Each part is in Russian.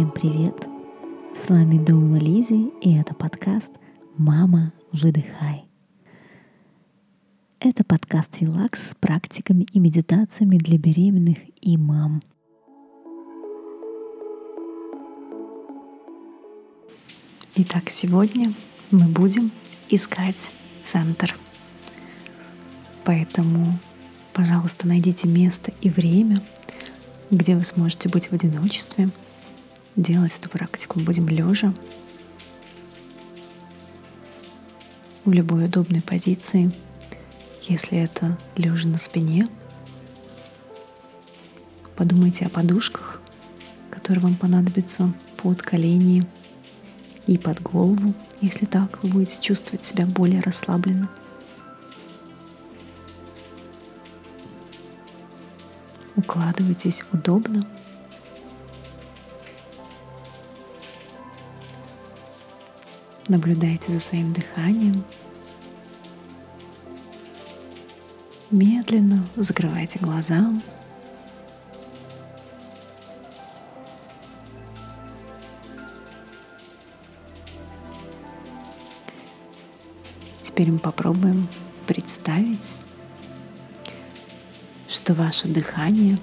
Всем привет! С вами Доула Лизи, и это подкаст «Мама, выдыхай». Это подкаст «Релакс» с практиками и медитациями для беременных и мам. Итак, сегодня мы будем искать центр. Поэтому, пожалуйста, найдите место и время, где вы сможете быть в одиночестве. Делать эту практику будем лежа в любой удобной позиции. Если это лежа на спине, подумайте о подушках, которые вам понадобятся под колени и под голову, если так вы будете чувствовать себя более расслабленно. Укладывайтесь удобно. Наблюдайте за своим дыханием. Медленно закрывайте глаза. Теперь мы попробуем представить что ваше дыхание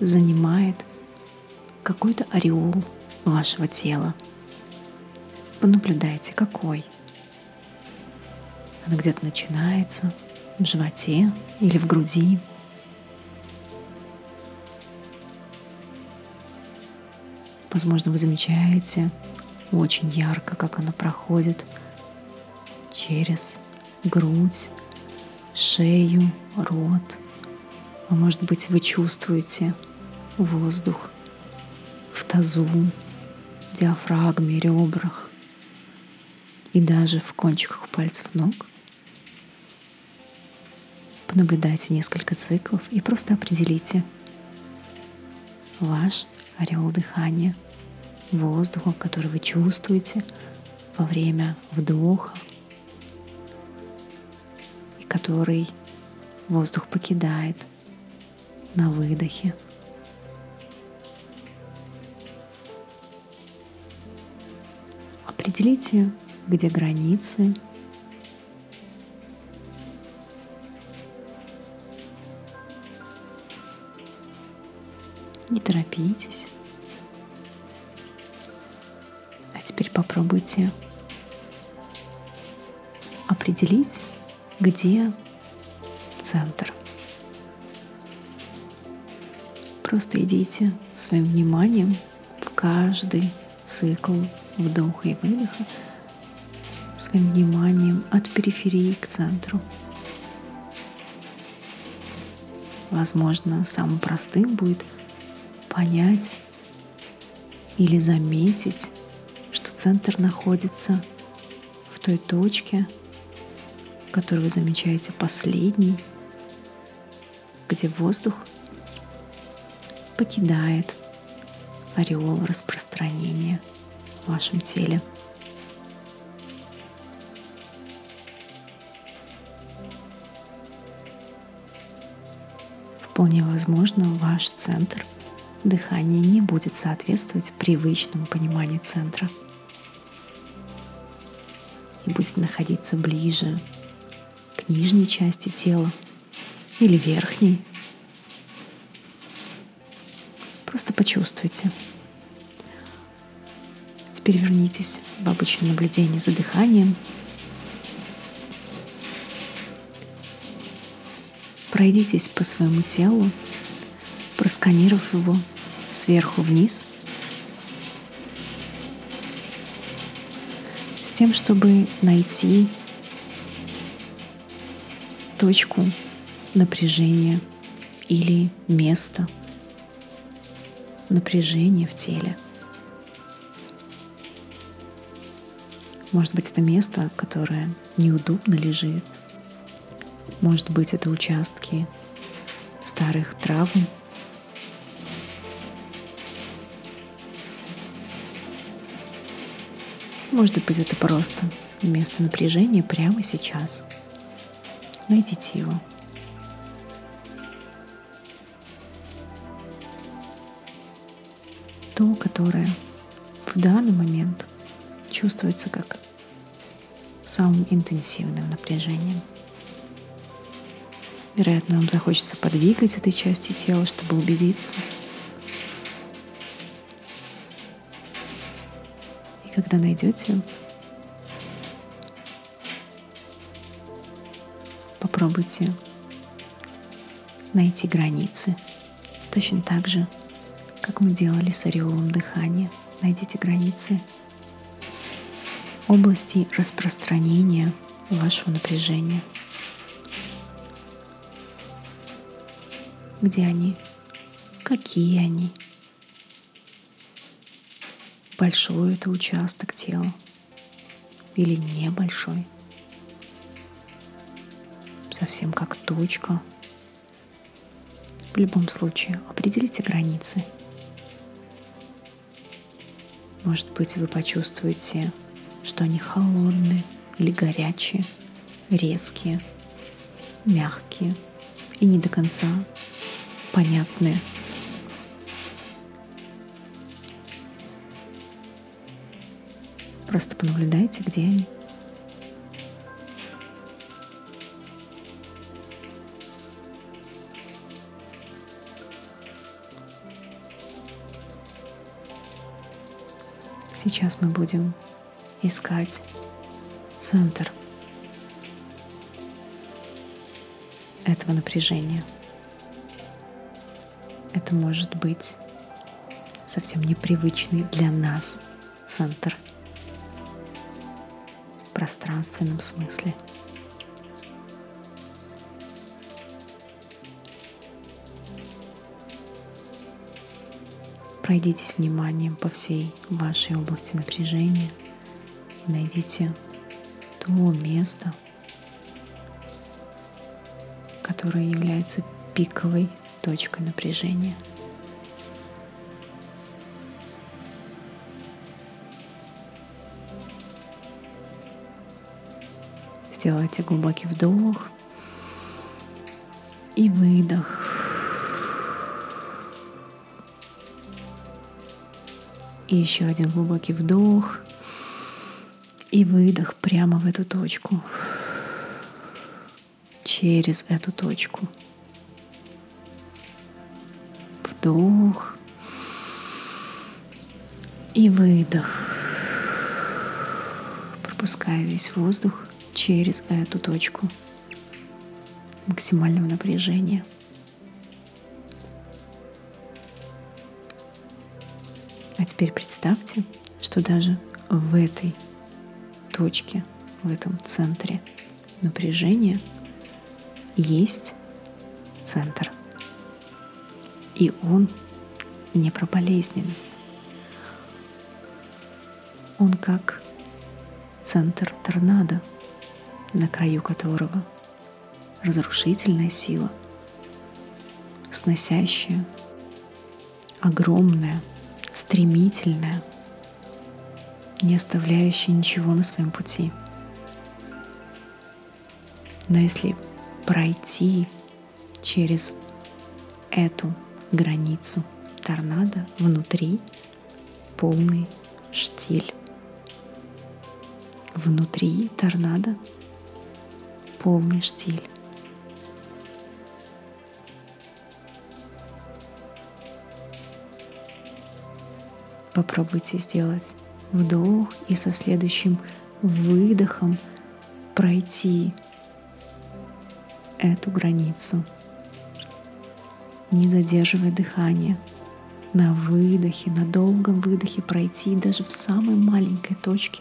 занимает какой-то ореол вашего тела. Понаблюдайте, какой. Она где-то начинается в животе или в груди. Возможно, вы замечаете очень ярко, как она проходит через грудь, шею, рот. А может быть, вы чувствуете воздух в тазу, диафрагме, ребрах и даже в кончиках пальцев ног. Понаблюдайте несколько циклов и просто определите ваш ореол дыхания, воздуха, который вы чувствуете во время вдоха который воздух покидает на выдохе. Определите, где границы. Не торопитесь. А теперь попробуйте определить, где центр. Просто идите своим вниманием в каждый цикл вдоха и выдоха, своим вниманием от периферии к центру. Возможно, самым простым будет понять или заметить, что центр находится в той точке, который вы замечаете последний, где воздух покидает ореол распространения в вашем теле. Вполне возможно, ваш центр дыхания не будет соответствовать привычному пониманию центра и будет находиться ближе нижней части тела или верхней. Просто почувствуйте. Теперь вернитесь в обычное наблюдение за дыханием. Пройдитесь по своему телу, просканировав его сверху вниз, с тем, чтобы найти точку напряжения или место напряжения в теле. Может быть, это место, которое неудобно лежит. Может быть, это участки старых травм. Может быть, это просто место напряжения прямо сейчас – Найдите его. то, которое в данный момент чувствуется как самым интенсивным напряжением. Вероятно, вам захочется подвигать этой частью тела, чтобы убедиться. И когда найдете, попробуйте найти границы. Точно так же, как мы делали с ореолом дыхания. Найдите границы области распространения вашего напряжения. Где они? Какие они? Большой это участок тела или небольшой? Совсем как точка. В любом случае, определите границы. Может быть, вы почувствуете что они холодные или горячие, резкие, мягкие и не до конца понятные. Просто понаблюдайте, где они. Сейчас мы будем искать центр этого напряжения. Это может быть совсем непривычный для нас центр в пространственном смысле. Пройдитесь вниманием по всей вашей области напряжения – найдите то место, которое является пиковой точкой напряжения. Сделайте глубокий вдох и выдох. И еще один глубокий вдох и выдох прямо в эту точку. Через эту точку. Вдох и выдох. Пропуская весь воздух через эту точку максимального напряжения. А теперь представьте, что даже в этой точке, в этом центре напряжения есть центр. И он не про болезненность. Он как центр торнадо, на краю которого разрушительная сила, сносящая, огромная, стремительная – не оставляющий ничего на своем пути. Но если пройти через эту границу торнадо внутри полный штиль. Внутри торнадо полный штиль. Попробуйте сделать вдох и со следующим выдохом пройти эту границу, не задерживая дыхание. На выдохе, на долгом выдохе пройти даже в самой маленькой точке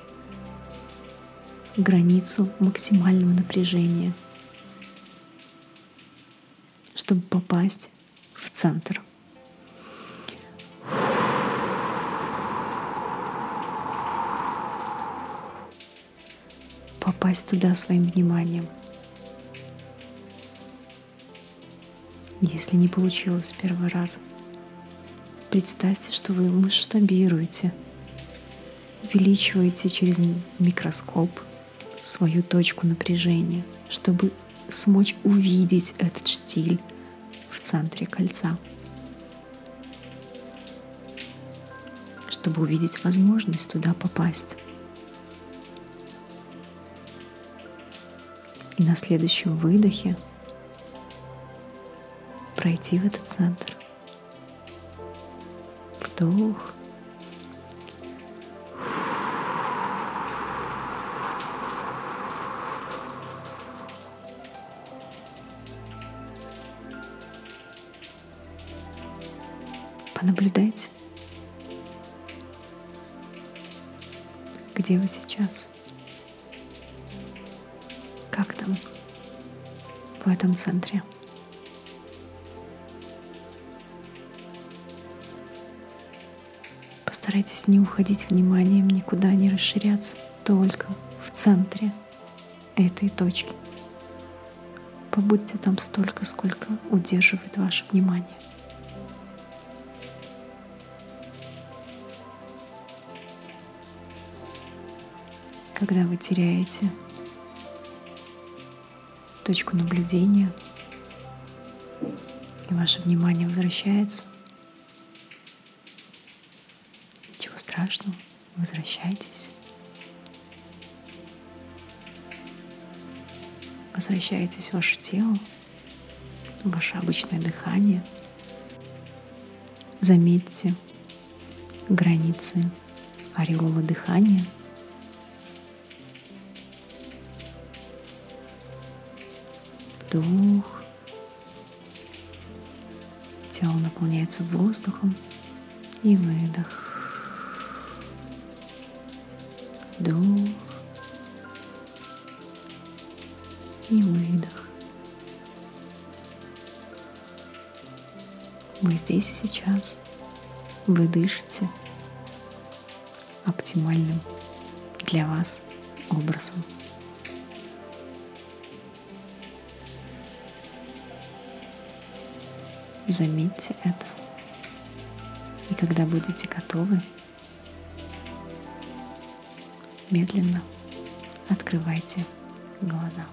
границу максимального напряжения, чтобы попасть в центр – попасть туда своим вниманием. Если не получилось с первого раза, представьте, что вы масштабируете, увеличиваете через микроскоп свою точку напряжения, чтобы смочь увидеть этот штиль в центре кольца. чтобы увидеть возможность туда попасть. И на следующем выдохе пройти в этот центр. Вдох. Понаблюдайте, где вы сейчас, как там в этом центре. Постарайтесь не уходить вниманием, никуда не расширяться, только в центре этой точки. Побудьте там столько, сколько удерживает ваше внимание. когда вы теряете точку наблюдения, и ваше внимание возвращается, ничего страшного, возвращайтесь. Возвращайтесь в ваше тело, в ваше обычное дыхание. Заметьте границы ореола дыхания — вдох. Тело наполняется воздухом и выдох. Вдох и выдох. Вы здесь и сейчас. Вы дышите оптимальным для вас образом. Заметьте это. И когда будете готовы, медленно открывайте глаза.